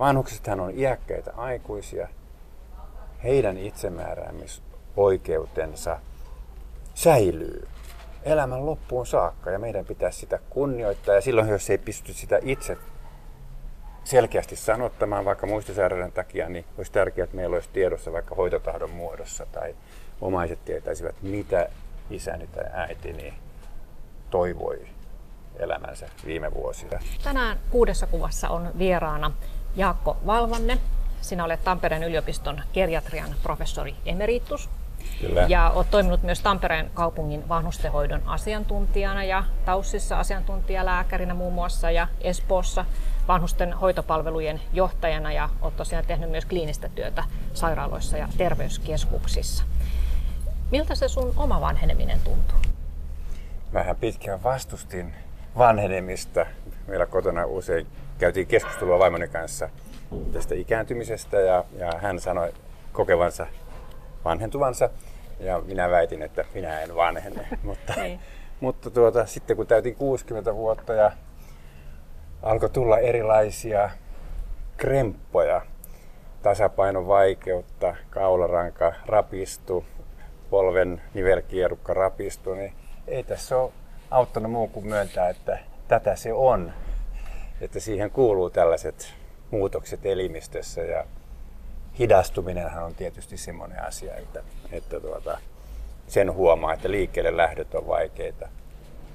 Vanhuksethan on iäkkäitä aikuisia. Heidän itsemääräämisoikeutensa säilyy elämän loppuun saakka ja meidän pitäisi sitä kunnioittaa. Ja silloin, jos ei pysty sitä itse selkeästi sanottamaan vaikka muistisairauden takia, niin olisi tärkeää, että meillä olisi tiedossa vaikka hoitotahdon muodossa tai omaiset tietäisivät, mitä isäni tai äitini toivoi elämänsä viime vuosina. Tänään kuudessa kuvassa on vieraana Jaakko Valvanne. Sinä olet Tampereen yliopiston geriatrian professori emeritus. Kyllä. Ja olet toiminut myös Tampereen kaupungin vanhustenhoidon asiantuntijana ja Taussissa asiantuntijalääkärinä muun muassa ja Espoossa vanhusten hoitopalvelujen johtajana ja olet tosiaan tehnyt myös kliinistä työtä sairaaloissa ja terveyskeskuksissa. Miltä se sun oma vanheneminen tuntuu? Vähän pitkään vastustin vanhenemista. Meillä kotona usein käytiin keskustelua vaimoni kanssa tästä ikääntymisestä ja, ja hän sanoi kokevansa vanhentuvansa ja minä väitin, että minä en vanhene. mutta Niin. mutta tuota, sitten kun täytin 60 vuotta ja alkoi tulla erilaisia kremppoja, tasapainon vaikeutta, kaularanka rapistui, polven nivelkierukka rapistui, niin ei tässä ole auttanut muu kuin myöntää, että tätä se on. Että siihen kuuluu tällaiset muutokset elimistössä ja hidastuminenhan on tietysti semmoinen asia, että, että tuota, sen huomaa, että liikkeelle lähdöt on vaikeita.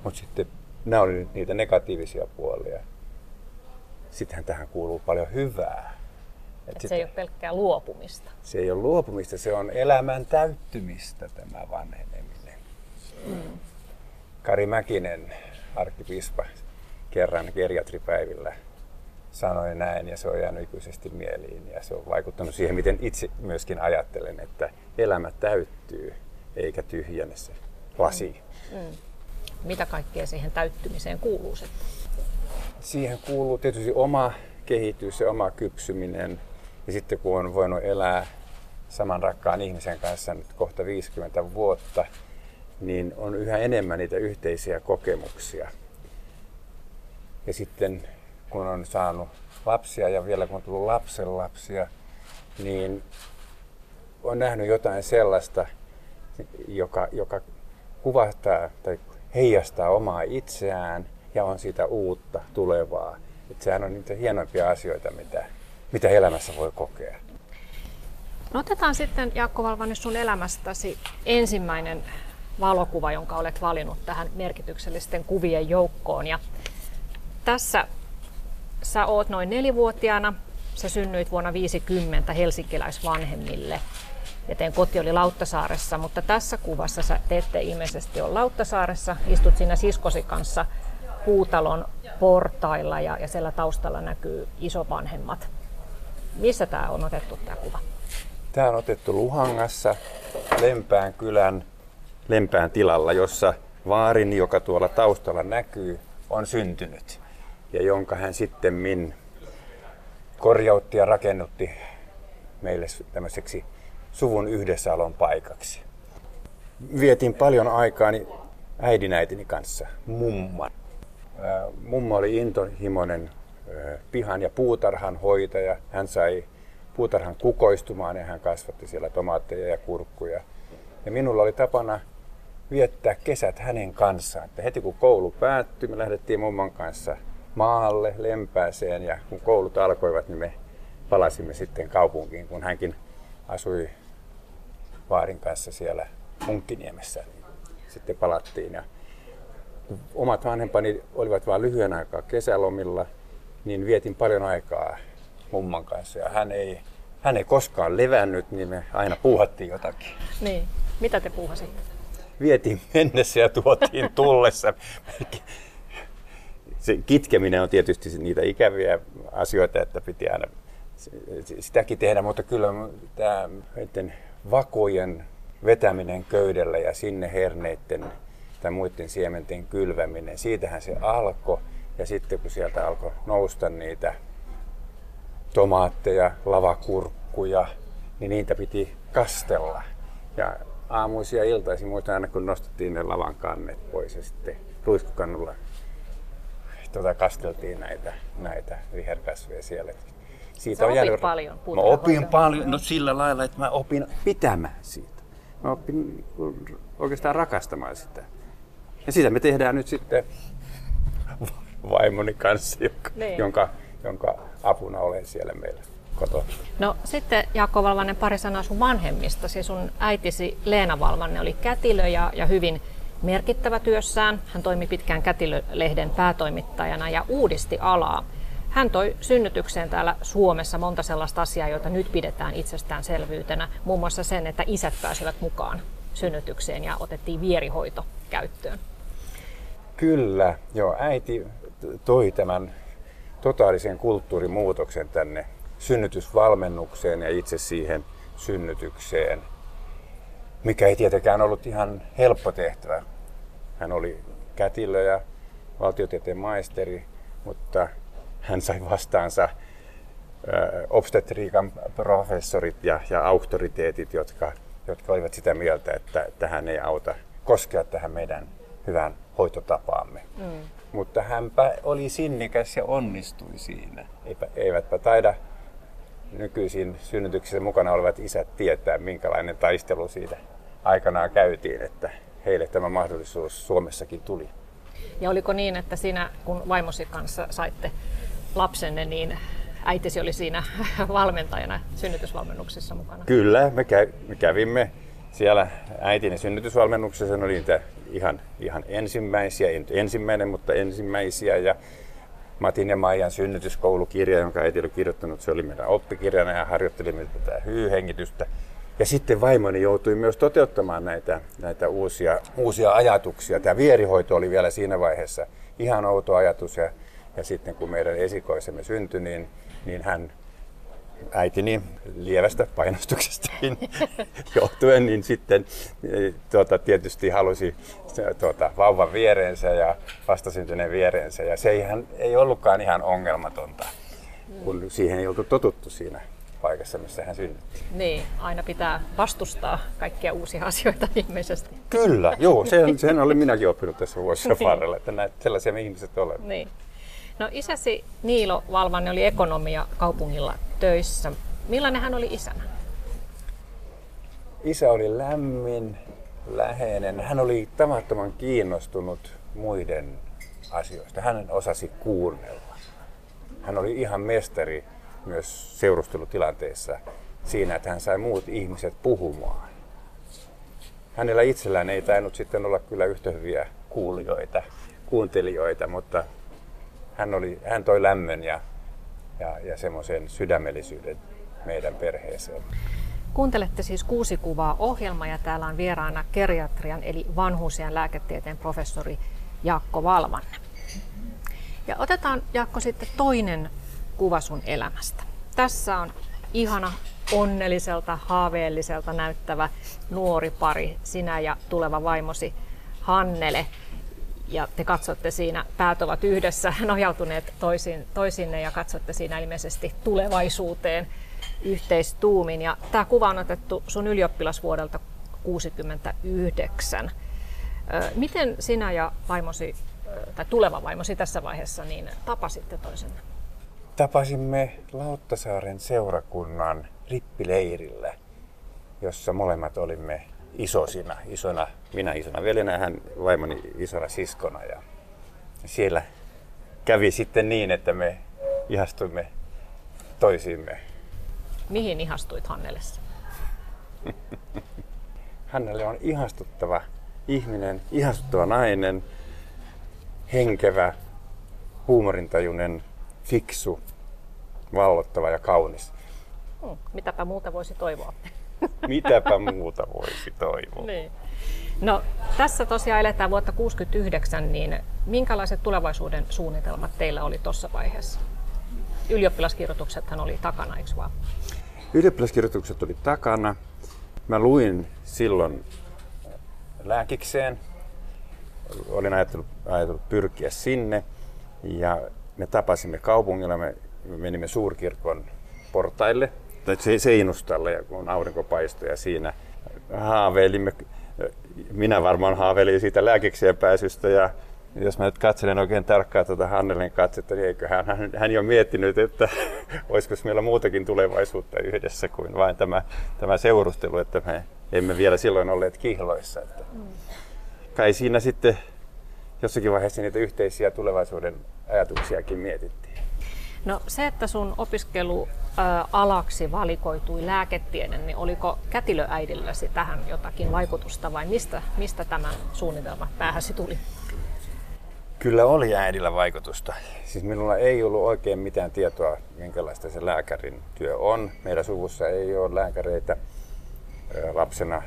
Mutta sitten nämä oli nyt niitä negatiivisia puolia. Sittenhän tähän kuuluu paljon hyvää. Et Et sit- se ei ole pelkkää luopumista. se ei ole luopumista, se on elämän täyttymistä tämä vanheneminen. Kari Mäkinen, arkkipiispa, kerran geriatripäivillä sanoi näin ja se on jäänyt ikuisesti mieliin ja se on vaikuttanut siihen, miten itse myöskin ajattelen, että elämä täyttyy eikä tyhjene se lasi. Mitä kaikkea siihen täyttymiseen kuuluu sitten? Siihen kuuluu tietysti oma kehitys ja oma kypsyminen. Ja sitten kun on voinut elää saman rakkaan ihmisen kanssa nyt kohta 50 vuotta, niin on yhä enemmän niitä yhteisiä kokemuksia. Ja sitten kun on saanut lapsia ja vielä kun on tullut lapsenlapsia, niin on nähnyt jotain sellaista, joka, joka kuvastaa tai heijastaa omaa itseään ja on siitä uutta tulevaa. Et sehän on niitä hienoimpia asioita, mitä, mitä elämässä voi kokea. No otetaan sitten Jaakko Valvanne sun elämästäsi ensimmäinen valokuva, jonka olet valinnut tähän merkityksellisten kuvien joukkoon. Ja tässä sä oot noin nelivuotiaana. Sä synnyit vuonna 50 helsinkiläisvanhemmille. Ja teidän koti oli Lauttasaaressa, mutta tässä kuvassa sä te ette ilmeisesti ole Lauttasaaressa. Istut siinä siskosi kanssa puutalon portailla ja, ja siellä taustalla näkyy isovanhemmat. Missä tämä on otettu tämä kuva? Tämä on otettu Luhangassa Lempään kylän Lempään tilalla, jossa vaarini, joka tuolla taustalla näkyy, on syntynyt ja jonka hän sitten korjautti ja rakennutti meille tämmöiseksi suvun yhdessäolon paikaksi. Vietin paljon aikaani äidinäitini kanssa, mumman. Ää, Mummo oli intohimoinen pihan ja puutarhan hoitaja. Hän sai puutarhan kukoistumaan ja hän kasvatti siellä tomaatteja ja kurkkuja. Ja minulla oli tapana viettää kesät hänen kanssaan. Että heti kun koulu päättyi, me lähdettiin mumman kanssa maalle, lempääseen ja kun koulut alkoivat, niin me palasimme sitten kaupunkiin, kun hänkin asui vaarin kanssa siellä Munkkiniemessä. Niin sitten palattiin ja omat vanhempani olivat vain lyhyen aikaa kesälomilla, niin vietin paljon aikaa mumman kanssa ja hän ei, hän ei koskaan levännyt, niin me aina puuhattiin jotakin. Niin. Mitä te puuhasitte? Vietiin mennessä ja tuotiin tullessa. Se kitkeminen on tietysti niitä ikäviä asioita, että piti aina sitäkin tehdä, mutta kyllä tämä vakojen vetäminen köydellä ja sinne herneiden tai muiden siementen kylväminen, siitähän se alkoi. Ja sitten kun sieltä alkoi nousta niitä tomaatteja, lavakurkkuja, niin niitä piti kastella. Ja aamuisia ja iltaisin muistan aina, kun nostettiin ne lavan kannet pois ja sitten ruiskukannulla tuota, kasteltiin näitä, näitä viherkasveja siellä. siitä Sä on jäänyt... paljon Mä opin paljon, no sillä lailla, että mä opin pitämään siitä. Mä opin oikeastaan rakastamaan sitä. Ja sitä me tehdään nyt sitten vaimoni kanssa, jonka, Niin. jonka, jonka apuna olen siellä meillä kotona. No sitten Jaakko Valvanen pari sanaa sun vanhemmista. Siis sun äitisi Leena Valvanne oli kätilö ja, ja hyvin merkittävä työssään. Hän toimi pitkään kätilölehden päätoimittajana ja uudisti alaa. Hän toi synnytykseen täällä Suomessa monta sellaista asiaa, joita nyt pidetään itsestäänselvyytenä. Muun muassa sen, että isät pääsivät mukaan synnytykseen ja otettiin vierihoito käyttöön. Kyllä, joo, äiti toi tämän totaalisen kulttuurimuutoksen tänne synnytysvalmennukseen ja itse siihen synnytykseen, mikä ei tietenkään ollut ihan helppo tehtävä. Hän oli kätilö ja valtiotieteen maisteri, mutta hän sai vastaansa ö, obstetriikan professorit ja, ja auktoriteetit, jotka, jotka olivat sitä mieltä, että tähän ei auta koskea tähän meidän hyvään hoitotapaamme. Mm. Mutta hänpä oli sinnikäs ja onnistui siinä. Eipä, eivätpä taida nykyisin synnytyksissä mukana olevat isät tietää, minkälainen taistelu siitä aikanaan käytiin, että heille tämä mahdollisuus Suomessakin tuli. Ja oliko niin, että sinä kun vaimosi kanssa saitte lapsenne, niin äitisi oli siinä valmentajana synnytysvalmennuksessa mukana? Kyllä, me, kä- me kävimme siellä äitini synnytysvalmennuksessa, ne oli niitä ihan, ihan ensimmäisiä, ei nyt ensimmäinen, mutta ensimmäisiä. Ja Matin ja Maijan synnytyskoulukirja, jonka äiti oli kirjoittanut, se oli meidän oppikirjana ja harjoittelimme tätä hyyhengitystä. Ja sitten vaimoni joutui myös toteuttamaan näitä, näitä uusia, uusia ajatuksia. Tämä vierihoito oli vielä siinä vaiheessa ihan outo ajatus ja, ja sitten kun meidän esikoisemme syntyi, niin, niin hän äitini lievästä painostuksestakin johtuen, niin sitten eh, tuota, tietysti halusi se, tuota, vauvan viereensä ja vastasyntyneen viereensä. Ja se ihan, ei ollutkaan ihan ongelmatonta, kun siihen ei oltu totuttu siinä paikassa, missä hän synnytti. Niin, aina pitää vastustaa kaikkia uusia asioita ilmeisesti. Kyllä, joo, sen, sen olen minäkin oppinut tässä vuosien varrella, että näitä sellaisia me ihmiset olemme. Niin. No isäsi Niilo Valvanne oli ekonomia kaupungilla töissä. Millainen hän oli isänä? Isä oli lämmin, läheinen. Hän oli tavattoman kiinnostunut muiden asioista. Hän osasi kuunnella. Hän oli ihan mestari myös seurustelutilanteissa siinä, että hän sai muut ihmiset puhumaan. Hänellä itsellään ei tainnut sitten olla kyllä yhtä hyviä kuulijoita, kuuntelijoita, mutta hän, oli, hän toi lämmön ja, ja, ja semmoisen sydämellisyyden meidän perheeseen. Kuuntelette siis kuusi kuvaa ohjelma ja täällä on vieraana geriatrian eli vanhuusien lääketieteen professori Jaakko Valvanne. Ja otetaan Jaakko sitten toinen kuva sun elämästä. Tässä on ihana onnelliselta, haaveelliselta näyttävä nuori pari, sinä ja tuleva vaimosi Hannele. Ja te katsotte siinä, päät ovat yhdessä nojautuneet toisin, toisinne ja katsotte siinä ilmeisesti tulevaisuuteen yhteistuumin. Ja tämä kuva on otettu sun ylioppilasvuodelta 69. Ö, Miten sinä ja vaimosi, tai tuleva vaimosi tässä vaiheessa, niin tapasitte toisenne? Tapasimme Lauttasaaren seurakunnan rippileirillä, jossa molemmat olimme isosina, isona, minä isona veljenä ja hän vaimoni isona siskona. Ja siellä kävi sitten niin, että me ihastuimme toisiimme. Mihin ihastuit Hannelessa? Hänelle on ihastuttava ihminen, ihastuttava nainen, henkevä, huumorintajuinen, fiksu, vallottava ja kaunis. Hmm, mitäpä muuta voisi toivoa? Mitäpä muuta voisi toivoa? Niin. No, tässä tosiaan eletään vuotta 69, niin minkälaiset tulevaisuuden suunnitelmat teillä oli tuossa vaiheessa? Ylioppilaskirjoituksethan oli takana, eikö vaan? Ylioppilaskirjoitukset oli takana. Mä luin silloin lääkikseen. Olin ajatellut, ajatellut pyrkiä sinne ja me tapasimme kaupungilla. Me menimme suurkirkon portaille tai se- seinustalle, ja kun aurinko paistoi ja siinä haaveilimme. Minä varmaan haaveilin siitä lääkikseen pääsystä ja jos mä nyt katselen oikein tarkkaan tuota Hannelin katsetta, niin eiköhän hän, hän jo miettinyt, että olisiko meillä muutakin tulevaisuutta yhdessä kuin vain tämä, tämä seurustelu, että me emme vielä silloin olleet kihloissa. Että mm. Kai siinä sitten jossakin vaiheessa niitä yhteisiä tulevaisuuden ajatuksiakin mietittiin. No se, että sun opiskelualaksi valikoitui lääketiede, niin oliko kätilöäidilläsi tähän jotakin vaikutusta vai mistä, mistä tämä suunnitelma päähäsi tuli? Kyllä oli äidillä vaikutusta. Siis minulla ei ollut oikein mitään tietoa, minkälaista se lääkärin työ on. Meidän suvussa ei ole lääkäreitä. Lapsena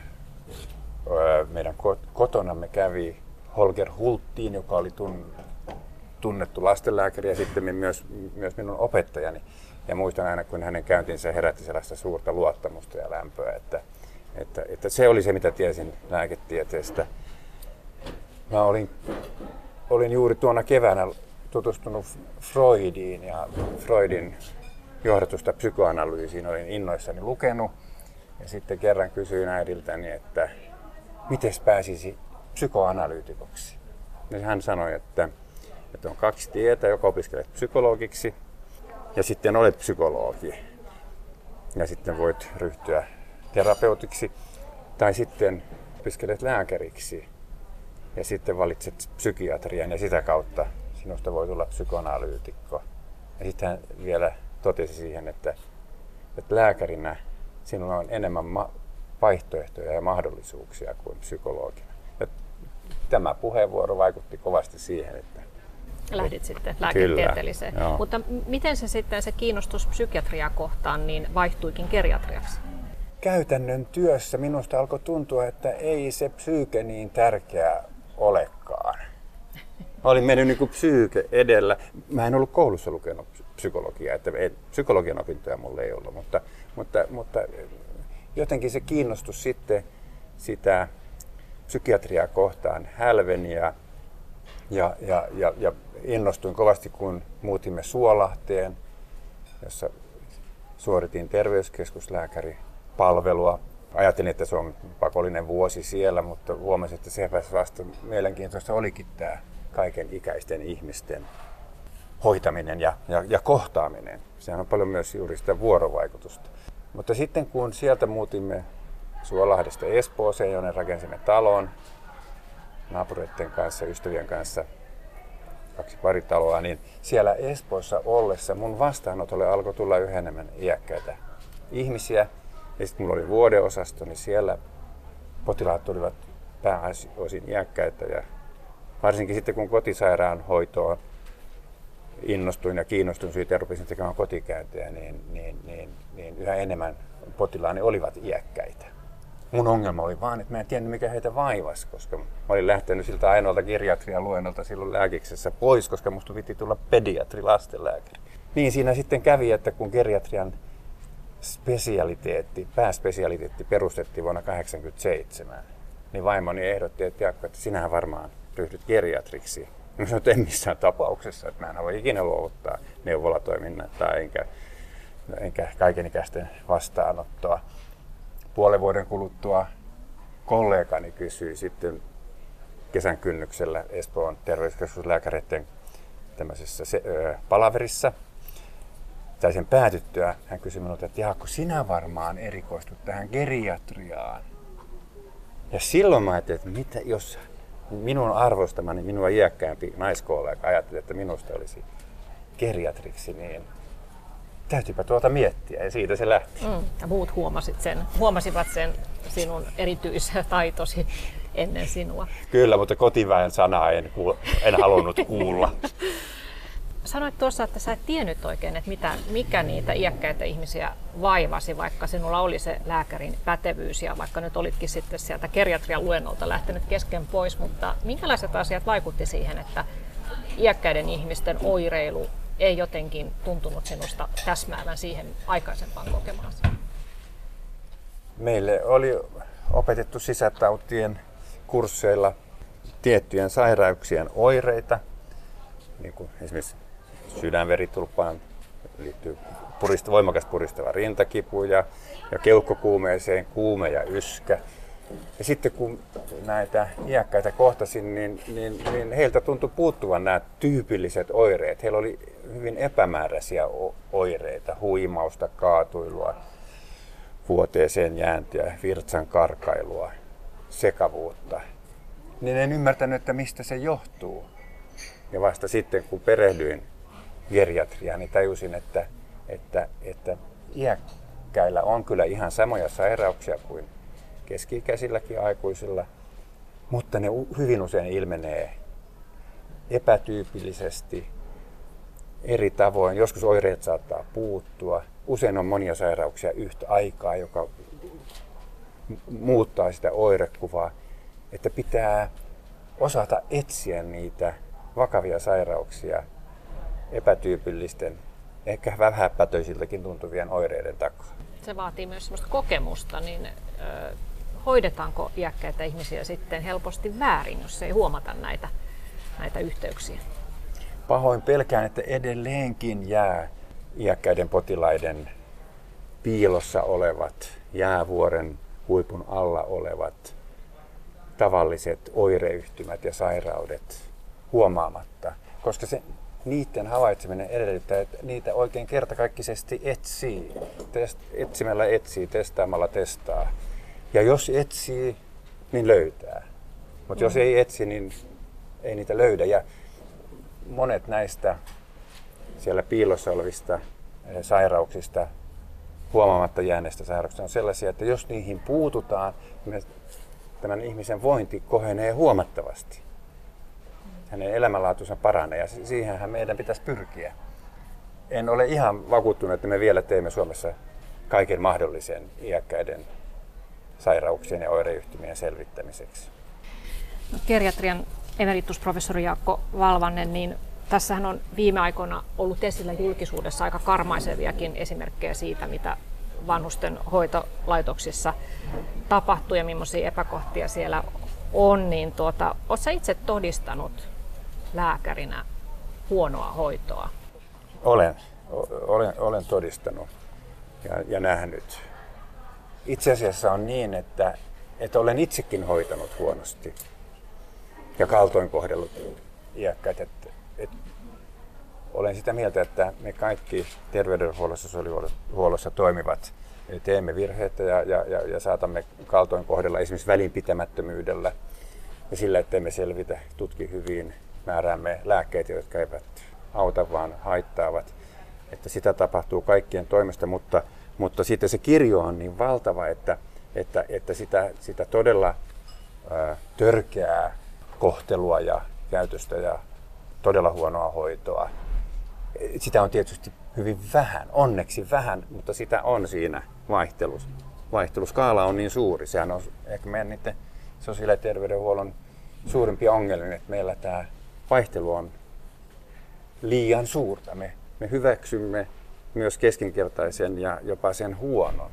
meidän kotonamme kävi Holger Hulttiin, joka oli tunnettu lastenlääkäri ja sitten myös, myös minun opettajani. Ja muistan aina, kun hänen käyntinsä herätti sellaista suurta luottamusta ja lämpöä, että, että, että se oli se, mitä tiesin lääketieteestä. Mä olin olin juuri tuona keväänä tutustunut Freudiin ja Freudin johdatusta psykoanalyysiin olin innoissani lukenut. Ja sitten kerran kysyin äidiltäni, että miten pääsisi psykoanalyytikoksi. Ja hän sanoi, että, että on kaksi tietä, joka opiskelet psykologiksi ja sitten olet psykologi. Ja sitten voit ryhtyä terapeutiksi tai sitten opiskelet lääkäriksi ja sitten valitset psykiatrian ja sitä kautta sinusta voi tulla psykoanalyytikko. Ja sitten hän vielä totesi siihen, että, että lääkärinä sinulla on enemmän ma- vaihtoehtoja ja mahdollisuuksia kuin psykologina. Ja tämä puheenvuoro vaikutti kovasti siihen, että lähdit sitten lääketieteelliseen. Kyllä, Mutta miten se sitten se kiinnostus psykiatriaa kohtaan niin vaihtuikin geriatriaksi? Käytännön työssä minusta alkoi tuntua, että ei se psyyke niin tärkeä olekaan. Mä olin mennyt niin kuin psyyke edellä. Mä en ollut koulussa lukenut psykologiaa, että ei, psykologian opintoja mulle ei ollut, mutta, mutta, mutta jotenkin se kiinnostus sitten sitä psykiatriaa kohtaan hälveni ja, ja, ja, ja, ja innostuin kovasti, kun muutimme Suolahteen, jossa suoritin terveyskeskuslääkäripalvelua ajattelin, että se on pakollinen vuosi siellä, mutta huomasin, että se vasta mielenkiintoista olikin tämä kaiken ikäisten ihmisten hoitaminen ja, ja, ja kohtaaminen. Sehän on paljon myös juuri sitä vuorovaikutusta. Mutta sitten kun sieltä muutimme Suolahdesta Espooseen, jonne rakensimme talon naapureiden kanssa, ystävien kanssa, kaksi pari taloa, niin siellä Espoossa ollessa mun vastaanotolle alkoi tulla yhä enemmän iäkkäitä ihmisiä, ja sitten mulla oli vuodeosasto, niin siellä potilaat olivat pääosin iäkkäitä ja varsinkin sitten kun kotisairaanhoitoon innostuin ja kiinnostuin siitä ja rupesin tekemään kotikäyntejä, niin, niin, niin, niin yhä enemmän potilaani olivat iäkkäitä. Mun ongelma oli vaan, että mä en tiennyt mikä heitä vaivasi, koska mä olin lähtenyt siltä ainoalta geriatrian luennolta silloin lääkiksessä pois, koska musta piti tulla pediatri lastenlääkäri. Niin siinä sitten kävi, että kun geriatrian spesialiteetti, pääspesialiteetti perustettiin vuonna 1987, niin vaimoni ehdotti, että Jaakko, että sinähän varmaan ryhdyt geriatriksi. Mä sanoin, että en missään tapauksessa, että mä en halua ikinä luovuttaa neuvolatoiminnasta enkä, enkä kaikenikäisten vastaanottoa. Puolen vuoden kuluttua kollegani kysyi sitten kesän kynnyksellä Espoon terveyskeskuslääkäreiden tämmöisessä palaverissa, tai sen päätyttyä hän kysyi minulta, että Jaakko, sinä varmaan erikoistut tähän geriatriaan. Ja silloin mä ajattelin, että mitä jos minun arvostamani, minua iäkkäämpi naiskollega ajatteli, että minusta olisi geriatriksi, niin täytyypä tuota miettiä ja siitä se lähti. Mm, ja muut huomasit sen, huomasivat sen sinun erityistaitosi ennen sinua. Kyllä, mutta kotiväen sanaa en, en halunnut kuulla. Sanoit tuossa, että sä et tiennyt oikein, että mitä, mikä niitä iäkkäitä ihmisiä vaivasi, vaikka sinulla oli se lääkärin pätevyys ja vaikka nyt olitkin sitten sieltä geriatrian luennolta lähtenyt kesken pois, mutta minkälaiset asiat vaikutti siihen, että iäkkäiden ihmisten oireilu ei jotenkin tuntunut sinusta täsmäävän siihen aikaisempaan kokemaasi? Meille oli opetettu sisätautien kursseilla tiettyjen sairauksien oireita, niin kuin esimerkiksi sydänveritulppaan liittyy purista, voimakas puristava rintakipu ja, ja keuhkokuumeeseen kuume ja yskä. Ja sitten kun näitä iäkkäitä kohtasin, niin, niin, niin heiltä tuntui puuttuvan nämä tyypilliset oireet. Heillä oli hyvin epämääräisiä oireita, huimausta, kaatuilua, vuoteeseen jääntiä, virtsan karkailua, sekavuutta. Niin en ymmärtänyt, että mistä se johtuu. Ja vasta sitten, kun perehdyin geriatriaan, niin tajusin, että, että, että iäkkäillä on kyllä ihan samoja sairauksia kuin keski-ikäisilläkin aikuisilla, mutta ne hyvin usein ilmenee epätyypillisesti, eri tavoin. Joskus oireet saattaa puuttua. Usein on monia sairauksia yhtä aikaa, joka muuttaa sitä oirekuvaa. Että pitää osata etsiä niitä vakavia sairauksia epätyypillisten, ehkä vähäpätöisiltäkin tuntuvien oireiden takaa. Se vaatii myös sellaista kokemusta, niin hoidetaanko iäkkäitä ihmisiä sitten helposti väärin, jos ei huomata näitä, näitä yhteyksiä? Pahoin pelkään, että edelleenkin jää iäkkäiden potilaiden piilossa olevat, jäävuoren huipun alla olevat tavalliset oireyhtymät ja sairaudet huomaamatta, koska se, niiden havaitseminen edellyttää, että niitä oikein kertakaikkisesti etsii. Test, etsimällä etsii, testaamalla testaa. Ja jos etsii, niin löytää. Mutta mm. jos ei etsi, niin ei niitä löydä. Ja monet näistä siellä piilossa olevista eh, sairauksista, huomaamatta jääneistä sairauksista on sellaisia, että jos niihin puututaan, niin tämän ihmisen vointi kohenee huomattavasti. Hänen elämänlaatuisen paranee ja siihenhän meidän pitäisi pyrkiä. En ole ihan vakuuttunut, että me vielä teemme Suomessa kaiken mahdollisen iäkkäiden sairauksien ja oireyhtymien selvittämiseksi. No, geriatrian emeritusprofessori Jaakko Valvanen, niin tässähän on viime aikoina ollut esillä julkisuudessa aika karmaiseviakin esimerkkejä siitä, mitä vanhusten hoitolaitoksissa tapahtuu ja millaisia epäkohtia siellä on, niin tuota, oletko itse todistanut lääkärinä huonoa hoitoa? Olen, olen, olen todistanut ja, ja nähnyt itse asiassa on niin, että, että olen itsekin hoitanut huonosti ja kaltoin kohdellut iäkkäitä. Että, että olen sitä mieltä, että me kaikki terveydenhuollossa, sosiaalihuollossa toimivat teemme virheitä ja, ja, ja, ja saatamme kaltoin kohdella esimerkiksi välinpitämättömyydellä ja sillä, että me selvitä, tutki hyvin, määräämme lääkkeitä, jotka eivät auta, vaan haittaavat. Että sitä tapahtuu kaikkien toimesta, mutta mutta sitten se kirjo on niin valtava, että, että, että sitä, sitä todella ää, törkeää kohtelua ja käytöstä ja todella huonoa hoitoa. Sitä on tietysti hyvin vähän, onneksi vähän, mutta sitä on siinä vaihtelussa. Vaihteluskaala on niin suuri. Sehän on ehkä meidän niiden sosiaali- ja terveydenhuollon suurimpia ongelmia, että meillä tämä vaihtelu on liian suurta. Me, me hyväksymme myös keskinkertaisen ja jopa sen huonon.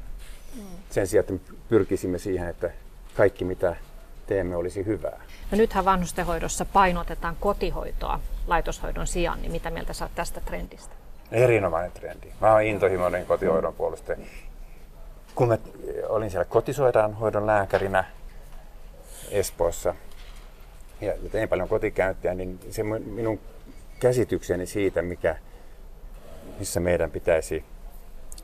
Mm. Sen sijaan, että pyrkisimme siihen, että kaikki mitä teemme olisi hyvää. No nythän vanhustenhoidossa painotetaan kotihoitoa laitoshoidon sijaan, niin mitä mieltä saat tästä trendistä? Erinomainen trendi. Mä oon intohimoinen kotihoidon puolesta. Kun mä olin siellä kotisoiraanhoidon lääkärinä Espoossa ja tein paljon kotikäyntiä, niin se minun käsitykseni siitä, mikä missä meidän pitäisi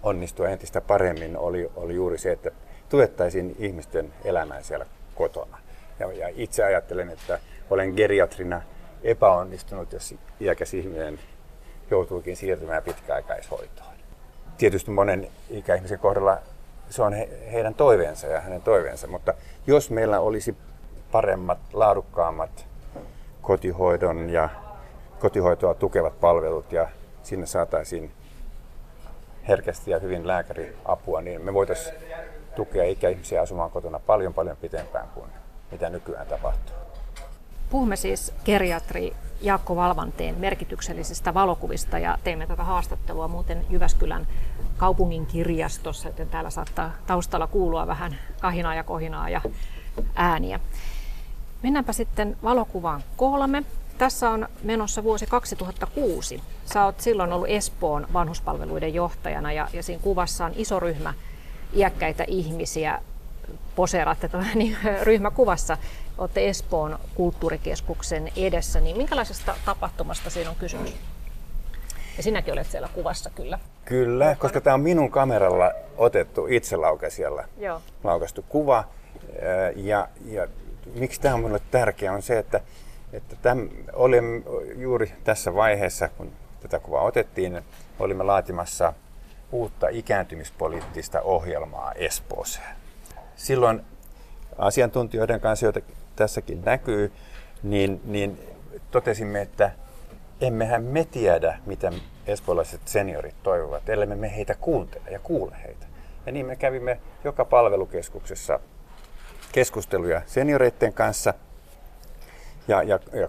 onnistua entistä paremmin, oli, oli juuri se, että tuettaisiin ihmisten elämää siellä kotona. Ja, ja itse ajattelen, että olen geriatrina epäonnistunut, jos iäkäs ihminen joutuukin siirtymään pitkäaikaishoitoon. Tietysti monen ikäihmisen kohdalla se on he, heidän toiveensa ja hänen toiveensa, mutta jos meillä olisi paremmat, laadukkaammat kotihoidon ja kotihoitoa tukevat palvelut ja sinne saataisiin herkästi ja hyvin lääkäriapua, niin me voitaisiin tukea ikäihmisiä asumaan kotona paljon paljon pitempään kuin mitä nykyään tapahtuu. Puhumme siis geriatri Jaakko Valvanteen merkityksellisistä valokuvista ja teemme tätä haastattelua muuten Jyväskylän kaupungin kirjastossa, joten täällä saattaa taustalla kuulua vähän kahinaa ja kohinaa ja ääniä. Mennäänpä sitten valokuvaan kolme. Tässä on menossa vuosi 2006. Sä oot silloin ollut Espoon vanhuspalveluiden johtajana ja, ja siinä kuvassa on iso ryhmä iäkkäitä ihmisiä. poseeraatte niin, ryhmäkuvassa, olette Espoon kulttuurikeskuksen edessä, niin minkälaisesta tapahtumasta siinä on kysymys? Ja sinäkin olet siellä kuvassa kyllä. Kyllä, koska tämä on minun kameralla otettu itse laukaisijalla Joo. laukaistu kuva. Ja, ja miksi tämä on minulle tärkeää on se, että, että täm, olin juuri tässä vaiheessa, kun tätä kuvaa otettiin, olimme laatimassa uutta ikääntymispoliittista ohjelmaa Espooseen. Silloin asiantuntijoiden kanssa, joita tässäkin näkyy, niin, niin totesimme, että emmehän me tiedä, mitä espoolaiset seniorit toivovat, ellei me heitä kuuntele ja kuule heitä. Ja niin me kävimme joka palvelukeskuksessa keskusteluja senioreiden kanssa ja, ja, ja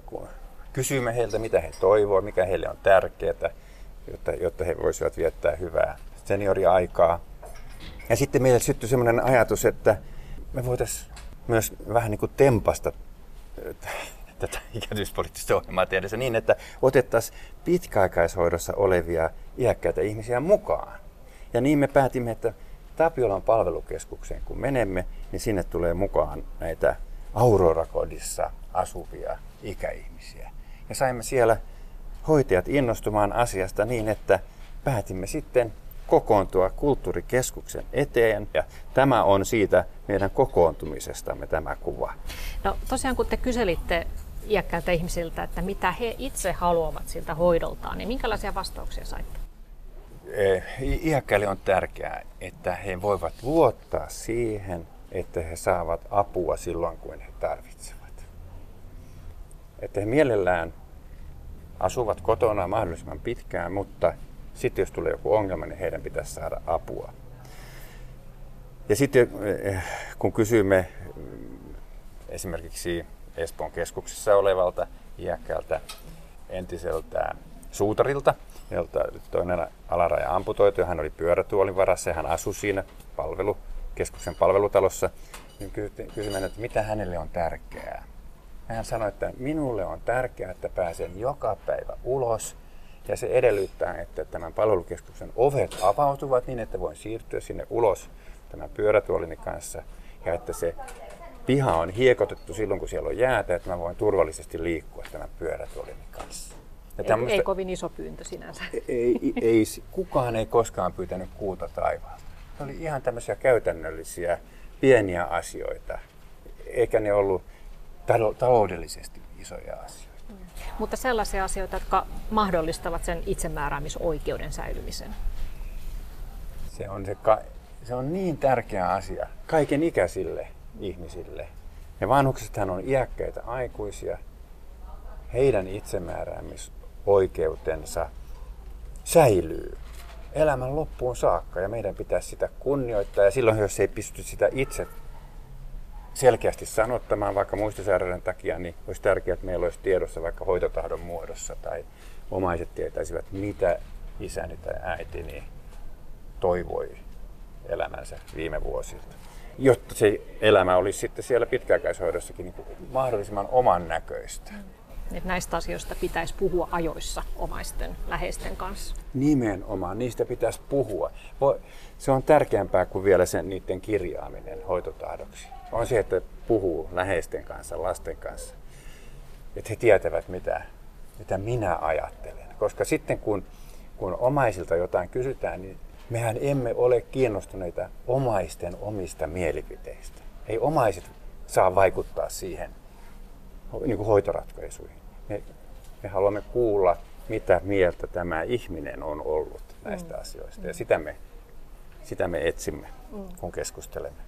kysyimme heiltä, mitä he toivovat, mikä heille on tärkeää, jotta, jotta he voisivat viettää hyvää senioriaikaa. Ja sitten meille syttyi sellainen ajatus, että me voitaisiin myös vähän niin kuin tempasta tätä ikääntymispoliittista ohjelmaa tehdessä niin, että otettaisiin pitkäaikaishoidossa olevia iäkkäitä ihmisiä mukaan. Ja niin me päätimme, että Tapiolan palvelukeskukseen kun menemme, niin sinne tulee mukaan näitä Aurora-kodissa asuvia ikäihmisiä. Ja saimme siellä hoitajat innostumaan asiasta niin, että päätimme sitten kokoontua kulttuurikeskuksen eteen. Ja tämä on siitä meidän kokoontumisestamme tämä kuva. No tosiaan kun te kyselitte iäkkäiltä ihmisiltä, että mitä he itse haluavat siltä hoidoltaan, niin minkälaisia vastauksia saitte? Eh, iäkkäille on tärkeää, että he voivat luottaa siihen, että he saavat apua silloin, kun he tarvitsevat. Että he mielellään asuvat kotona mahdollisimman pitkään, mutta sitten jos tulee joku ongelma, niin heidän pitäisi saada apua. Ja sitten eh, kun kysymme mm, esimerkiksi Espoon keskuksessa olevalta iäkkäältä entiseltä suutarilta, jolta toinen alaraja amputoitu, hän oli pyörätuolin varassa ja hän asui siinä palvelu, keskuksen palvelutalossa. Niin kysymään, että mitä hänelle on tärkeää. Hän sanoi, että minulle on tärkeää, että pääsen joka päivä ulos ja se edellyttää, että tämän palvelukeskuksen ovet avautuvat niin, että voin siirtyä sinne ulos tämän pyörätuolini kanssa ja että se piha on hiekotettu silloin, kun siellä on jäätä, että mä voin turvallisesti liikkua tämän pyörätuolini kanssa. Ja tämmöstä, ei, ei kovin iso pyyntö sinänsä. Ei, ei, ei, kukaan ei koskaan pyytänyt kuuta taivaalta. Ne oli ihan tämmöisiä käytännöllisiä pieniä asioita, eikä ne ollut taloudellisesti isoja asioita. Mm. Mutta sellaisia asioita, jotka mahdollistavat sen itsemääräämisoikeuden säilymisen. Se on, se, se on niin tärkeä asia kaiken ikäisille ihmisille. Ja vanhuksethan on iäkkäitä aikuisia. Heidän itsemääräämisoikeutensa säilyy elämän loppuun saakka ja meidän pitäisi sitä kunnioittaa. Ja silloin, jos ei pysty sitä itse selkeästi sanottamaan vaikka muistisairauden takia, niin olisi tärkeää, että meillä olisi tiedossa vaikka hoitotahdon muodossa tai omaiset tietäisivät, mitä isäni tai äitini toivoi elämänsä viime vuosilta jotta se elämä olisi sitten siellä pitkäaikaishoidossakin niin mahdollisimman oman näköistä. Mm. Että näistä asioista pitäisi puhua ajoissa omaisten läheisten kanssa. Nimenomaan, niistä pitäisi puhua. Se on tärkeämpää kuin vielä sen niiden kirjaaminen hoitotahdoksi. On se, että puhuu läheisten kanssa, lasten kanssa. Että he tietävät, mitä, mitä minä ajattelen. Koska sitten kun, kun omaisilta jotain kysytään, niin mehän emme ole kiinnostuneita omaisten omista mielipiteistä. Ei omaiset saa vaikuttaa siihen niin kuin hoitoratkaisuihin. Me, me haluamme kuulla, mitä mieltä tämä ihminen on ollut näistä mm. asioista. Ja sitä me, sitä me etsimme, mm. kun keskustelemme.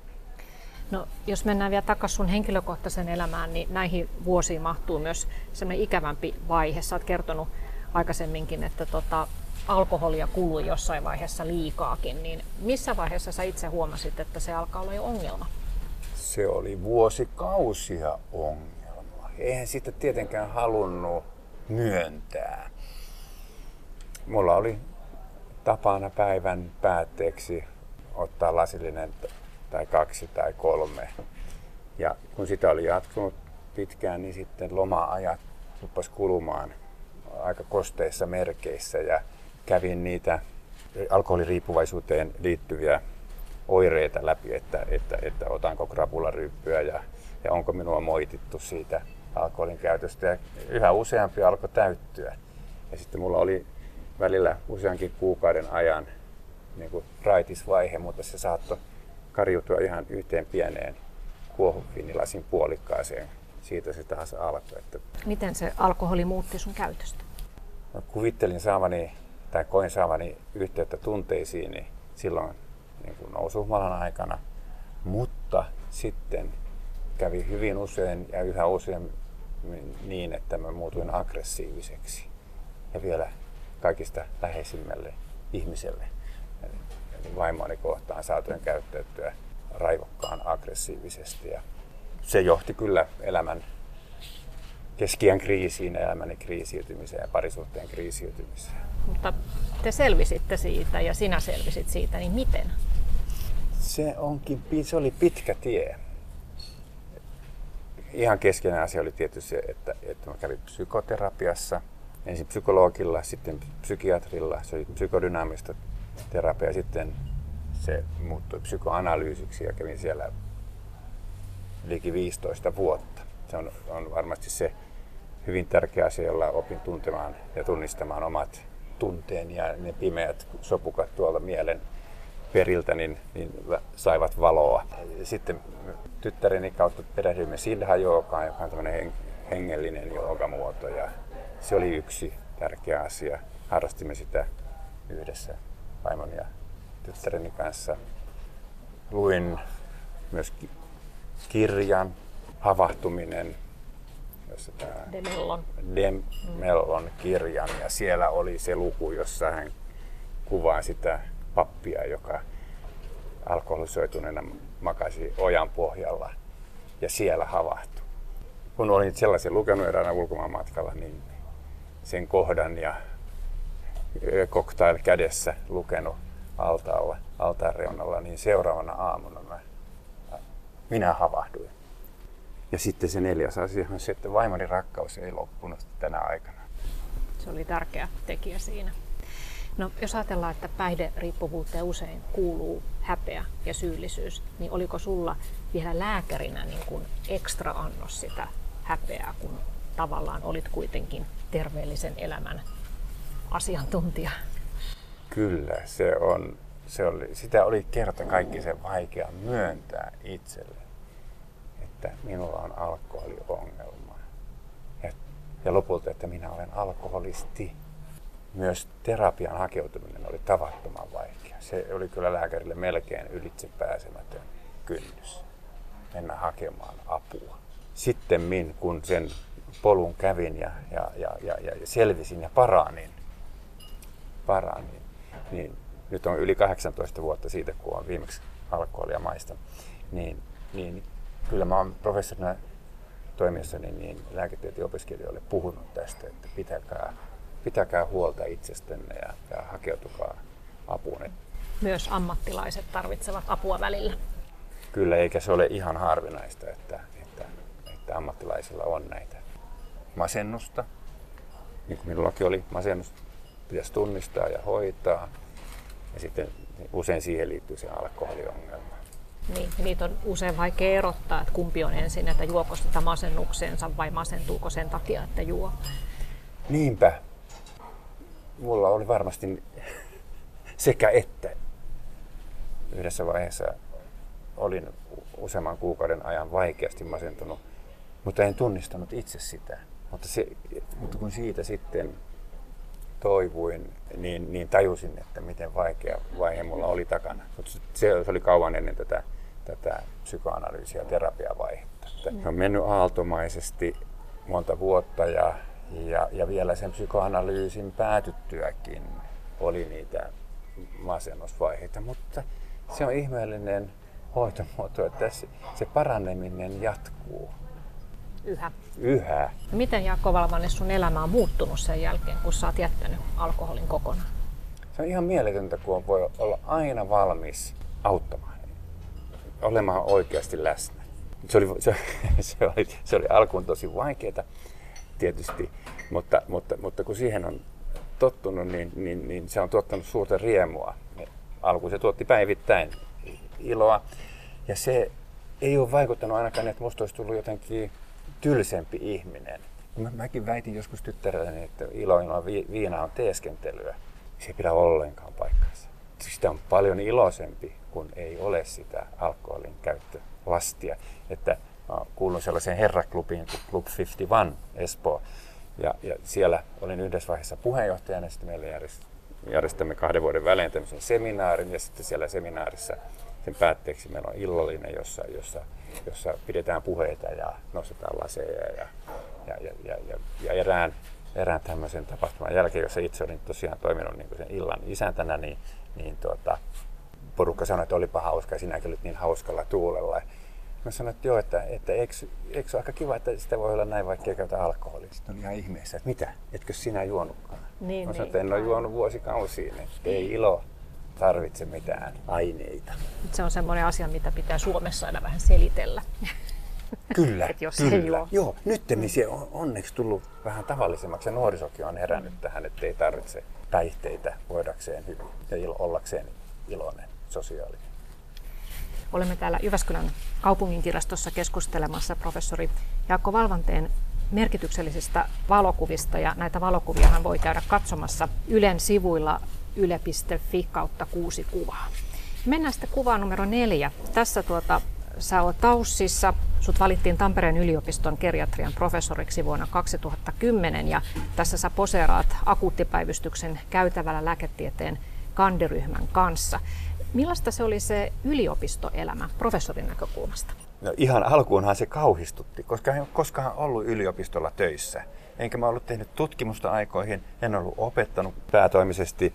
No, jos mennään vielä takaisin sun henkilökohtaisen elämään, niin näihin vuosiin mahtuu myös sellainen ikävämpi vaihe. Sä oot kertonut aikaisemminkin, että tota, alkoholia kului jossain vaiheessa liikaakin, niin missä vaiheessa sä itse huomasit, että se alkaa olla jo ongelma? Se oli vuosikausia ongelma. Eihän sitä tietenkään halunnut myöntää. Mulla oli tapana päivän päätteeksi ottaa lasillinen tai kaksi tai kolme. Ja kun sitä oli jatkunut pitkään, niin sitten loma-ajat rupesi kulumaan aika kosteissa merkeissä ja kävin niitä alkoholiriippuvaisuuteen liittyviä oireita läpi, että, että, että otanko krapularyyppyä ja, ja onko minua moitittu siitä alkoholin käytöstä. Ja yhä useampi alkoi täyttyä. Ja sitten mulla oli välillä useankin kuukauden ajan niin kuin raitisvaihe, mutta se saattoi kariutua ihan yhteen pieneen kuohuviinilasin puolikkaaseen. Siitä se taas alkoi. Että Miten se alkoholi muutti sun käytöstä? mä kuvittelin saavani tai koin saavani yhteyttä tunteisiin niin silloin niin kuin nousuhumalan aikana, mutta sitten kävi hyvin usein ja yhä useammin niin, että mä muutuin aggressiiviseksi ja vielä kaikista läheisimmälle ihmiselle. Eli vaimoni kohtaan saatoin käyttäytyä raivokkaan aggressiivisesti ja se johti kyllä elämän keskiän kriisiin, elämäni kriisiytymiseen ja parisuhteen kriisiytymiseen. Mutta te selvisitte siitä ja sinä selvisit siitä, niin miten? Se, onkin, se oli pitkä tie. Ihan keskeinen asia oli tietysti se, että, että mä kävin psykoterapiassa. Ensin psykologilla, sitten psykiatrilla. Se oli psykodynaamista terapiaa. Sitten se muuttui psykoanalyysiksi ja kävin siellä liki 15 vuotta. Se on, on varmasti se hyvin tärkeä asia, jolla opin tuntemaan ja tunnistamaan omat tunteeni ja ne pimeät sopukat tuolta mielen periltä niin, niin saivat valoa. Sitten tyttäreni kautta perehdyimme Joogaan, joka on tämmöinen hengellinen joogamuoto ja se oli yksi tärkeä asia. Harrastimme sitä yhdessä vaimon ja tyttäreni kanssa. Luin myös kirjan Havahtuminen, jossa tämä Demellon. Demellon kirjan ja siellä oli se luku, jossa hän kuvaa sitä pappia, joka alkoholisoituneena makasi ojan pohjalla ja siellä havahtui. Kun olin sellaisen lukenut eräänä ulkomaanmatkalla, niin sen kohdan ja cocktail kädessä lukenut altaalla, altaan reunalla, niin seuraavana aamuna mä, minä havahduin. Ja sitten se neljäs asia on se, että vaimoni rakkaus ei loppunut tänä aikana. Se oli tärkeä tekijä siinä. No, jos ajatellaan, että päihderiippuvuuteen usein kuuluu häpeä ja syyllisyys, niin oliko sulla vielä lääkärinä niin kuin ekstra annos sitä häpeää, kun tavallaan olit kuitenkin terveellisen elämän asiantuntija? Kyllä, se on, se oli, sitä oli kerta kaikki se vaikea myöntää itselle, että minulla on alkoholiongelma. Ja, ja lopulta, että minä olen alkoholisti myös terapian hakeutuminen oli tavattoman vaikea. Se oli kyllä lääkärille melkein ylitse pääsemätön kynnys mennä hakemaan apua. Sitten kun sen polun kävin ja, ja, ja, ja, ja selvisin ja paranin, paranin, niin nyt on yli 18 vuotta siitä, kun olen viimeksi alkoholia maistanut, niin, niin kyllä mä oon professorina toimiessani niin lääketieteen opiskelijoille puhunut tästä, että pitäkää pitäkää huolta itsestänne ja, ja hakeutukaa apuun. Myös ammattilaiset tarvitsevat apua välillä. Kyllä, eikä se ole ihan harvinaista, että, että, että ammattilaisilla on näitä masennusta. Niin kuin minullakin oli masennus, pitäisi tunnistaa ja hoitaa. Ja sitten usein siihen liittyy se alkoholiongelma. Niin, niitä on usein vaikea erottaa, että kumpi on ensin, että juoko sitä masennukseensa vai masentuuko sen takia, että juo. Niinpä, mulla oli varmasti sekä että. Yhdessä vaiheessa olin useamman kuukauden ajan vaikeasti masentunut, mutta en tunnistanut itse sitä. Mutta, se, mutta kun siitä sitten toivuin, niin, niin tajusin, että miten vaikea vaihe mulla oli takana. Mutta se, se oli kauan ennen tätä, tätä psykoanalyysiä ja terapiavaihetta. Mm. On mennyt aaltomaisesti monta vuotta ja ja, ja vielä sen psykoanalyysin päätyttyäkin oli niitä masennusvaiheita, mutta se on ihmeellinen hoitomuoto, että se, se paraneminen jatkuu. Yhä. Yhä. Miten Jaakko Valvanen sun elämä on muuttunut sen jälkeen, kun sä oot jättänyt alkoholin kokonaan? Se on ihan mieletöntä, kun voi olla aina valmis auttamaan, olemaan oikeasti läsnä. Se oli, se, se oli, se oli alkuun tosi vaikeaa, tietysti, mutta, mutta, mutta kun siihen on tottunut, niin, niin, niin se on tuottanut suurta riemua. Alkuun se tuotti päivittäin iloa. Ja se ei ole vaikuttanut ainakaan, että musta olisi tullut jotenkin tylsempi ihminen. Mä, mäkin väitin joskus tyttärelleni, että ilo ilman vi, viina on teeskentelyä. Se ei pidä ollenkaan paikkaansa. Sitä on paljon iloisempi, kun ei ole sitä alkoholin käyttölastia. Että kuulun sellaiseen herraklubiin kuin Club 51 Espoo. Ja, ja siellä olin yhdessä vaiheessa puheenjohtajana, sitten meillä järjestämme kahden vuoden välein tämmöisen seminaarin, ja sitten siellä seminaarissa sen päätteeksi meillä on illallinen, jossa, jossa, jossa pidetään puheita ja nostetaan laseja ja, ja, ja, ja, ja, ja erään, erään tämmöisen tapahtuman jälkeen, jossa itse olin tosiaan toiminut niin sen illan isäntänä, niin, niin tuota, porukka sanoi, että olipa hauska ja sinäkin olit niin hauskalla tuulella. Mä sanoin, että joo, että, että eikö, eikö se ole aika kiva, että sitä voi olla näin, vaikka ei käytä alkoholia. Sitten oli ihan ihmeessä, että mitä, etkö sinä juonutkaan? Niin, Mä sanoin, että en ole juonut vuosikausiin, että ei ilo tarvitse mitään aineita. Se on semmoinen asia, mitä pitää Suomessa aina vähän selitellä. Kyllä, jos kyllä. Ei ole. Joo, nyt niin se on onneksi tullut vähän tavallisemmaksi ja nuorisokin on herännyt tähän, että ei tarvitse päihteitä voidakseen hyvin ja il- ollakseen iloinen, sosiaalinen. Olemme täällä Jyväskylän kaupunginkirjastossa keskustelemassa professori Jaakko Valvanteen merkityksellisistä valokuvista ja näitä valokuviahan voi käydä katsomassa Ylen sivuilla yle.fi kautta kuusi kuvaa. Mennään sitten kuvaan numero neljä. Tässä tuota, sä oot Taussissa. Sut valittiin Tampereen yliopiston geriatrian professoriksi vuonna 2010 ja tässä sä poseeraat akuuttipäivystyksen käytävällä lääketieteen kandiryhmän kanssa. Millaista se oli se yliopistoelämä professorin näkökulmasta? No ihan alkuunhan se kauhistutti, koska en ole koskaan ollut yliopistolla töissä. Enkä mä ollut tehnyt tutkimusta aikoihin, en ollut opettanut päätoimisesti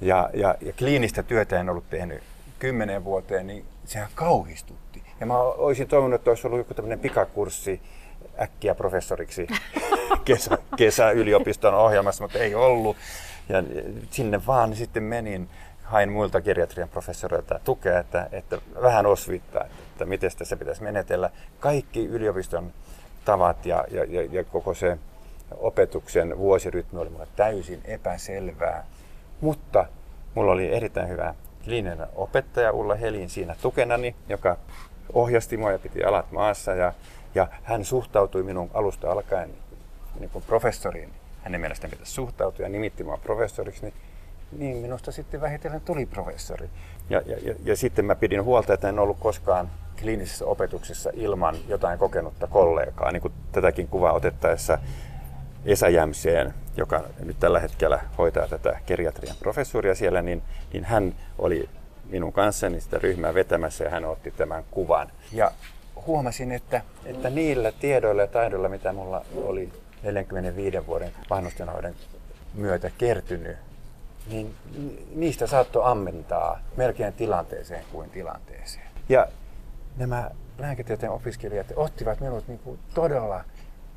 ja, ja, ja kliinistä työtä en ollut tehnyt kymmenen vuoteen, niin sehän kauhistutti. Ja mä olisin toivonut, että olisi ollut joku tämmöinen pikakurssi äkkiä professoriksi kesä, kesäyliopiston ohjelmassa, mutta ei ollut. Ja sinne vaan sitten menin hain muilta geriatrian professoreilta tukea, että, että vähän osvittaa, että miten tässä pitäisi menetellä. Kaikki yliopiston tavat ja, ja, ja, ja koko se opetuksen vuosirytmi oli mulle täysin epäselvää. Mutta mulla oli erittäin hyvä kliininen opettaja Ulla Helin siinä tukenani, joka ohjasti mua ja piti alat maassa. Ja, ja hän suhtautui minun alusta alkaen niin kuin professoriin. Hänen mielestään pitäisi suhtautua ja nimitti mua professoriksi. Niin niin minusta sitten vähitellen tuli professori. Ja, ja, ja, ja sitten mä pidin huolta, että en ollut koskaan kliinisessä opetuksessa ilman jotain kokenutta kollegaa, niin kuin tätäkin kuvaa otettaessa Esa Jämseen, joka nyt tällä hetkellä hoitaa tätä geriatrian professuuria siellä, niin, niin hän oli minun kanssani sitä ryhmää vetämässä ja hän otti tämän kuvan. Ja huomasin, että, että niillä tiedoilla ja taidoilla, mitä mulla oli 45 vuoden vanhustenhoidon myötä kertynyt, niin niistä saattoi ammentaa melkein tilanteeseen kuin tilanteeseen. Ja nämä lääketieteen opiskelijat ottivat minut niin kuin todella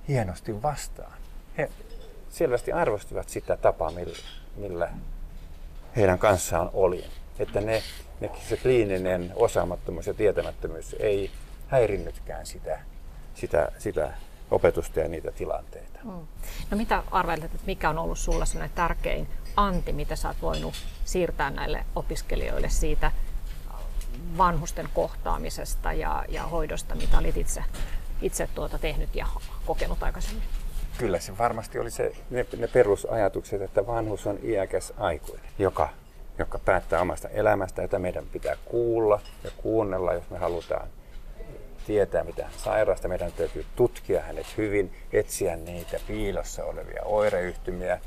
hienosti vastaan. He selvästi arvostivat sitä tapaa, millä, millä heidän kanssaan olin. Että ne, ne, se kliininen osaamattomuus ja tietämättömyys ei häirinnytkään sitä, sitä, sitä opetusta ja niitä tilanteita. Mm. No mitä arvelet, että mikä on ollut sulla tärkein anti, mitä sä oot voinut siirtää näille opiskelijoille siitä vanhusten kohtaamisesta ja, ja hoidosta, mitä olit itse, itse tuota tehnyt ja kokenut aikaisemmin? Kyllä se varmasti oli se, ne, ne perusajatukset, että vanhus on iäkäs aikuinen, joka, joka päättää omasta elämästä, jota meidän pitää kuulla ja kuunnella, jos me halutaan tietää, mitä hän. Meidän täytyy tutkia hänet hyvin, etsiä niitä piilossa olevia oireyhtymiä,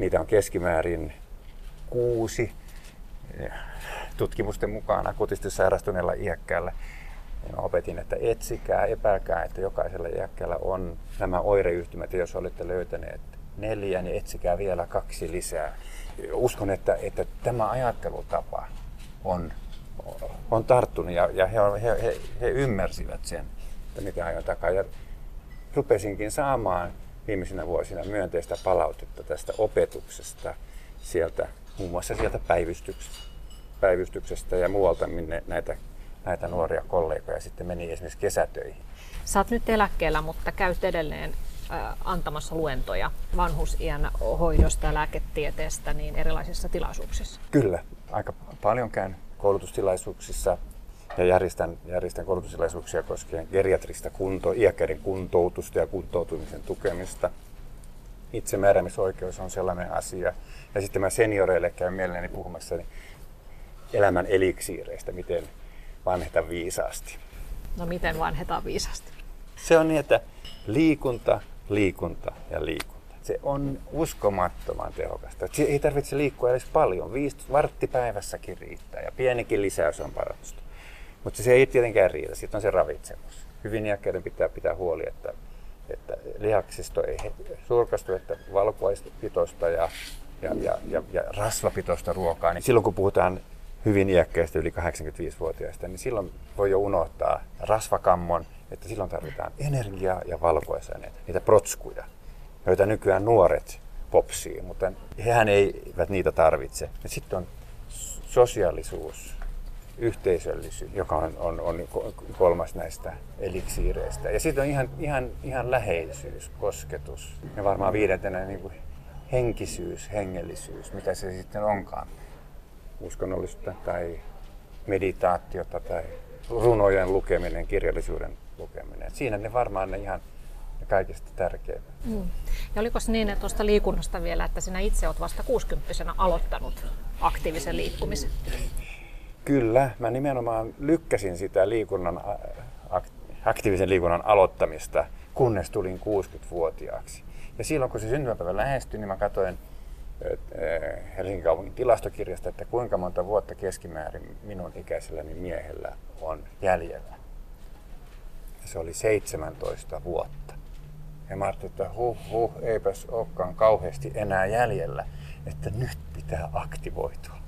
Niitä on keskimäärin kuusi tutkimusten mukaan akutisti sairastuneella iäkkäällä. Opetin, että etsikää, epäilkää, että jokaisella iäkkäällä on nämä oireyhtymät. Ja jos olette löytäneet neljä, niin etsikää vielä kaksi lisää. Uskon, että, että tämä ajattelutapa on, on tarttunut ja, ja he, on, he, he, he ymmärsivät sen, että mitä ajan takaa. Ja rupesinkin saamaan viimeisinä vuosina myönteistä palautetta tästä opetuksesta sieltä, muun muassa sieltä päivystyksestä, päivystyksestä ja muualta, minne näitä, näitä nuoria kollegoja sitten meni esimerkiksi kesätöihin. Sä oot nyt eläkkeellä, mutta käyt edelleen antamassa luentoja vanhusiän hoidosta ja lääketieteestä niin erilaisissa tilaisuuksissa. Kyllä, aika paljon käyn koulutustilaisuuksissa ja järjestän, järjestän koulutustilaisuuksia koskien geriatrista kunto, iäkkäiden kuntoutusta ja kuntoutumisen tukemista. Itsemääräämisoikeus on sellainen asia. Ja sitten mä senioreille käyn mielelläni puhumassa niin elämän eliksiireistä, miten vanheta viisaasti. No miten vanhetaan viisaasti? Se on niin, että liikunta, liikunta ja liikunta. Se on uskomattoman tehokasta. Ei tarvitse liikkua edes paljon. Viisi varttipäivässäkin riittää ja pienikin lisäys on parannusta. Mutta se ei tietenkään riitä. Sitten on se ravitsemus. Hyvin iäkkäiden pitää pitää huoli, että, että lihaksisto ei surkastu, että valkuaispitoista ja, ja, ja, ja, ja rasvapitoista ruokaa. Niin silloin kun puhutaan hyvin iäkkäistä yli 85-vuotiaista, niin silloin voi jo unohtaa rasvakammon, että silloin tarvitaan energiaa ja valkuaisaineita, niitä protskuja, joita nykyään nuoret popsii, mutta hehän eivät niitä tarvitse. Ja sitten on sosiaalisuus, yhteisöllisyys, joka on, on, on kolmas näistä eliksiireistä. Ja sitten on ihan, ihan, ihan läheisyys, kosketus. Ja varmaan viidentenä niin kuin henkisyys, hengellisyys, mitä se sitten onkaan. Uskonnollista tai meditaatiota tai runojen lukeminen, kirjallisuuden lukeminen. Siinä ne varmaan ne ihan kaikista tärkeimmät. Mm. Ja oliko niin, että tuosta liikunnasta vielä, että sinä itse olet vasta 60 aloittanut aktiivisen liikkumisen? Kyllä, mä nimenomaan lykkäsin sitä liikunnan, aktiivisen liikunnan aloittamista, kunnes tulin 60-vuotiaaksi. Ja silloin kun se syntymäpäivä lähestyi, niin mä katsoin Helsingin kaupungin tilastokirjasta, että kuinka monta vuotta keskimäärin minun ikäiselläni miehellä on jäljellä. Ja se oli 17 vuotta. Ja mä ajattelin, että huh, huh, eipäs olekaan kauheasti enää jäljellä, että nyt pitää aktivoitua.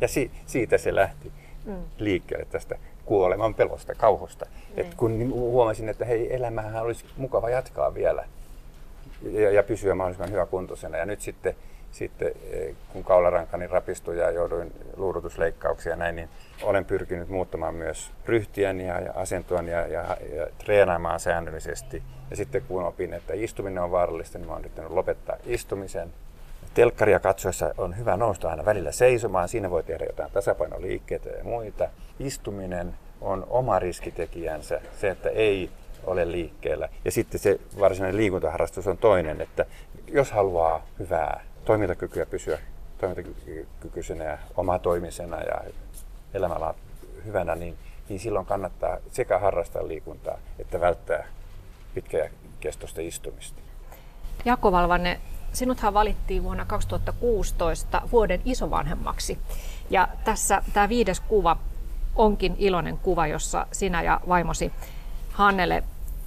Ja si- siitä se lähti mm. liikkeelle tästä kuoleman pelosta, kauhusta. Mm. Et kun huomasin, että hei, elämähän olisi mukava jatkaa vielä ja, ja pysyä mahdollisimman hyvä kuntoisena. Ja nyt sitten, sitten e, kun kaularankani rapistui ja jouduin luudutusleikkauksiin ja näin, niin olen pyrkinyt muuttamaan myös ryhtiäni ja, ja asentoani ja, ja, ja treenaamaan säännöllisesti. Ja sitten kun opin, että istuminen on vaarallista, niin olen yrittänyt lopettaa istumisen telkkaria katsoessa on hyvä nousta aina välillä seisomaan. Siinä voi tehdä jotain tasapainoliikkeitä ja muita. Istuminen on oma riskitekijänsä, se, että ei ole liikkeellä. Ja sitten se varsinainen liikuntaharrastus on toinen, että jos haluaa hyvää toimintakykyä pysyä toimintakykyisenä ja omatoimisena ja elämällä hyvänä, niin, niin silloin kannattaa sekä harrastaa liikuntaa että välttää pitkäkestoista istumista. Jaakko Valvanne, sinuthan valittiin vuonna 2016 vuoden isovanhemmaksi. Ja tässä tämä viides kuva onkin iloinen kuva, jossa sinä ja vaimosi Hannele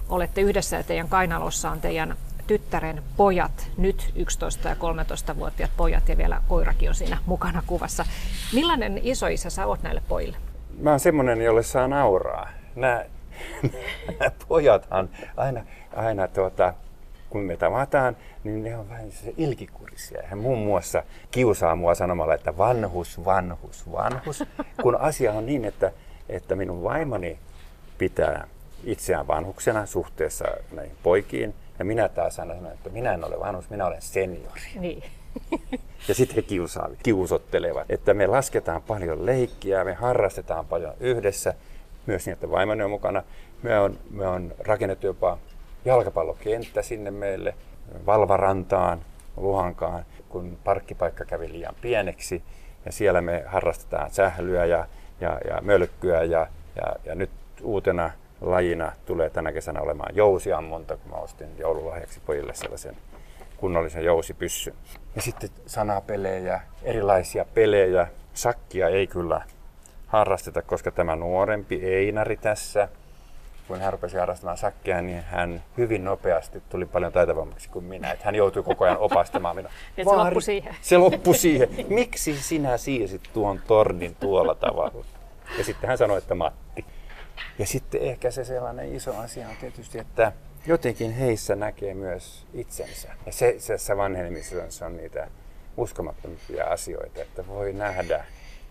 olette yhdessä ja teidän kainalossa on teidän tyttären pojat, nyt 11 ja 13-vuotiaat pojat ja vielä koirakin on siinä mukana kuvassa. Millainen isoisä sä oot näille pojille? Mä oon semmonen, jolle saa nauraa. Nämä, nämä pojathan aina, aina tuota, kun me tavataan, niin ne on vähän se ilkikurisia. Hän muun muassa kiusaa mua sanomalla, että vanhus, vanhus, vanhus, kun asia on niin, että, että minun vaimoni pitää itseään vanhuksena suhteessa näihin poikiin, ja minä taas sanon, että minä en ole vanhus, minä olen seniori. Niin. Ja sitten he kiusaavat, kiusottelevat, että me lasketaan paljon leikkiä, me harrastetaan paljon yhdessä, myös niin, että vaimoni on mukana. Me on, me on rakennettu jopa jalkapallokenttä sinne meille, Valvarantaan, Luhankaan, kun parkkipaikka kävi liian pieneksi. Ja siellä me harrastetaan sählyä ja, ja, ja mölkkyä ja, ja, ja nyt uutena lajina tulee tänä kesänä olemaan jousiammunta, kun mä ostin joululahjaksi pojille sellaisen kunnollisen jousipyssyn. Ja sitten sanapelejä, erilaisia pelejä. Sakkia ei kyllä harrasteta, koska tämä nuorempi Einari tässä kun hän rupesi harrastamaan sakkia, niin hän hyvin nopeasti tuli paljon taitavammaksi kuin minä. Että hän joutui koko ajan opastamaan minua. se loppui siihen. Se loppui siihen. Miksi sinä siesit tuon tornin tuolla tavalla? Ja sitten hän sanoi, että Matti. Ja sitten ehkä se sellainen iso asia on tietysti, että jotenkin heissä näkee myös itsensä. Ja se, se vanhenemisessa on niitä uskomattomia asioita, että voi nähdä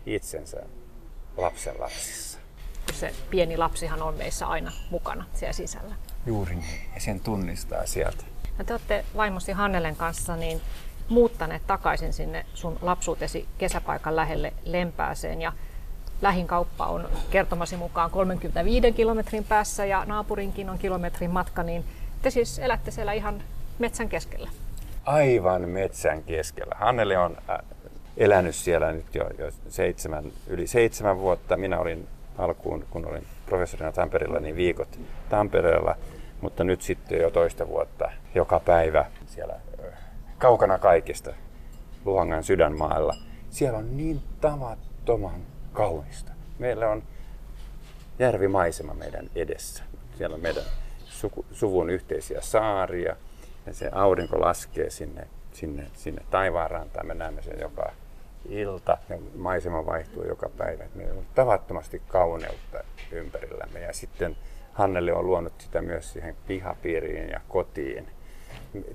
itsensä lapsen lapsissa se pieni lapsihan on meissä aina mukana siellä sisällä. Juuri niin, ja sen tunnistaa sieltä. Ja te olette vaimosi Hannelen kanssa niin muuttaneet takaisin sinne sun lapsuutesi kesäpaikan lähelle Lempääseen ja lähin kauppa on kertomasi mukaan 35 kilometrin päässä ja naapurinkin on kilometrin matka, niin te siis elätte siellä ihan metsän keskellä. Aivan metsän keskellä. Hanneli on äh, elänyt siellä nyt jo, jo seitsemän, yli seitsemän vuotta. Minä olin alkuun, kun olin professorina Tampereella, niin viikot Tampereella, mutta nyt sitten jo toista vuotta joka päivä siellä kaukana kaikista Luhangan sydänmaalla. Siellä on niin tavattoman kaunista. Meillä on järvimaisema meidän edessä. Siellä on meidän suku, suvun yhteisiä saaria ja se aurinko laskee sinne, sinne, sinne taivaanrantaan. Me näemme sen joka ilta ja maisema vaihtuu joka päivä. Meillä on tavattomasti kauneutta ympärillämme ja sitten Hanneli on luonut sitä myös siihen pihapiiriin ja kotiin.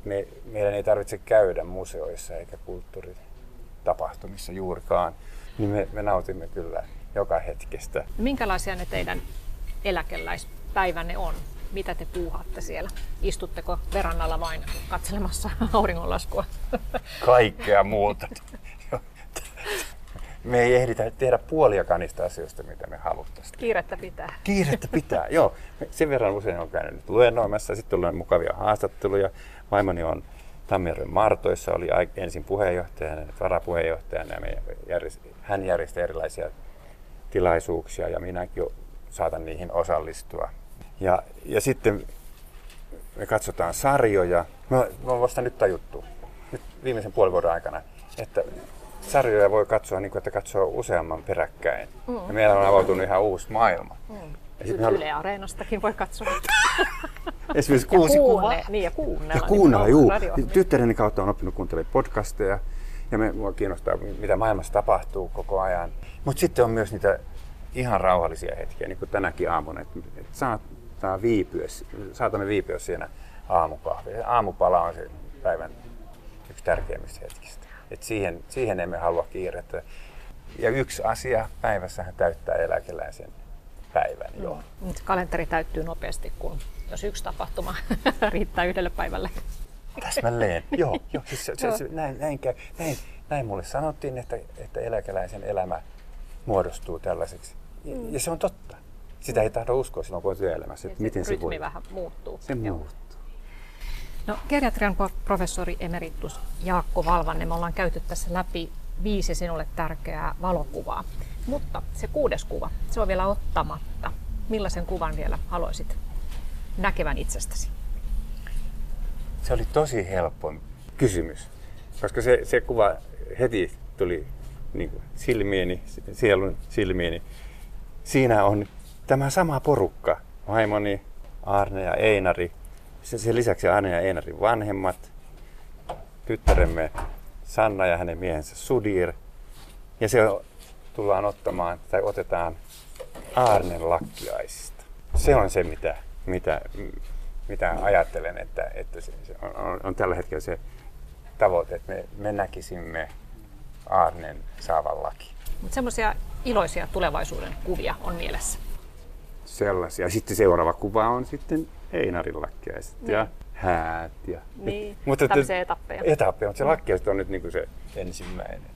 Me, meidän ei tarvitse käydä museoissa eikä kulttuuritapahtumissa juurikaan, niin me, me nautimme kyllä joka hetkestä. Minkälaisia ne teidän eläkeläispäivänne on? Mitä te puuhaatte siellä? Istutteko verannalla vain katselemassa auringonlaskua? Kaikkea muuta. Me ei ehditä tehdä puoliakaan niistä asioista, mitä me haluttaisiin. Kiirettä pitää. Kiirettä pitää, joo. Sen verran usein on käynyt luennoimassa, sitten on mukavia haastatteluja. Vaimoni on Tammijärven Martoissa, oli ensin puheenjohtajana ja varapuheenjohtajana. Ja me järjest, hän järjesti erilaisia tilaisuuksia ja minäkin saatan niihin osallistua. Ja, ja sitten me katsotaan sarjoja. Me on vasta nyt tajuttu, nyt viimeisen puolen vuoden aikana, että sarjoja voi katsoa niin kuin, että katsoo useamman peräkkäin. Mm. Ja meillä on avautunut ihan uusi maailma. Mm. Ja Yle halu... Areenastakin voi katsoa. Esimerkiksi kuusi kuune, Niin, ja kuunnella. Ja kuunnella, juu. Tyttäreni kautta on oppinut kuuntelemaan podcasteja. Ja me, mua kiinnostaa, mitä maailmassa tapahtuu koko ajan. Mutta sitten on myös niitä ihan rauhallisia hetkiä, niin kuin tänäkin aamuna. Että et saattaa viipyä, saatamme viipyä siinä aamukahvilla. Aamupala on se päivän yksi tärkeimmistä hetkistä. Et siihen, siihen emme halua kiirettä. Ja yksi asia päivässähän täyttää eläkeläisen päivän jo. Mm. Kalenteri täyttyy nopeasti, kun jos yksi tapahtuma riittää yhdelle päivälle. Täsmälleen, joo. joo, siis se, se, se, näin, näin, näin, näin mulle sanottiin, että, että eläkeläisen elämä muodostuu tällaiseksi. Mm. Ja se on totta. Sitä ei tahdo uskoa silloin, kun on työelämässä, että miten se voi. vähän muuttuu. Se joo. muuttuu. No, geriatrian professori emeritus Jaakko Valvanne, me ollaan käyty tässä läpi viisi sinulle tärkeää valokuvaa. Mutta se kuudes kuva, se on vielä ottamatta. Millaisen kuvan vielä haluaisit näkevän itsestäsi? Se oli tosi helppo kysymys, koska se, se kuva heti tuli niin kuin silmiini, sielun silmiini. Siinä on tämä sama porukka, vaimoni, Arne ja Einari, sen lisäksi Arne ja Einarin vanhemmat, tyttäremme Sanna ja hänen miehensä Sudir. Ja se tullaan ottamaan, tai otetaan Aarnen lakkiaisista. Se on se, mitä, mitä, mitä ajattelen, että, että se, se on, on, tällä hetkellä se tavoite, että me, me näkisimme Aarnen saavan laki. Mutta semmoisia iloisia tulevaisuuden kuvia on mielessä. Sellaisia. Sitten seuraava kuva on sitten Einarin lakkiaiset niin. ja häät. Ja, niin, mutta tämmöisiä etappeja. Etappeja, mutta se lakkiaiset on nyt niin kuin se ensimmäinen.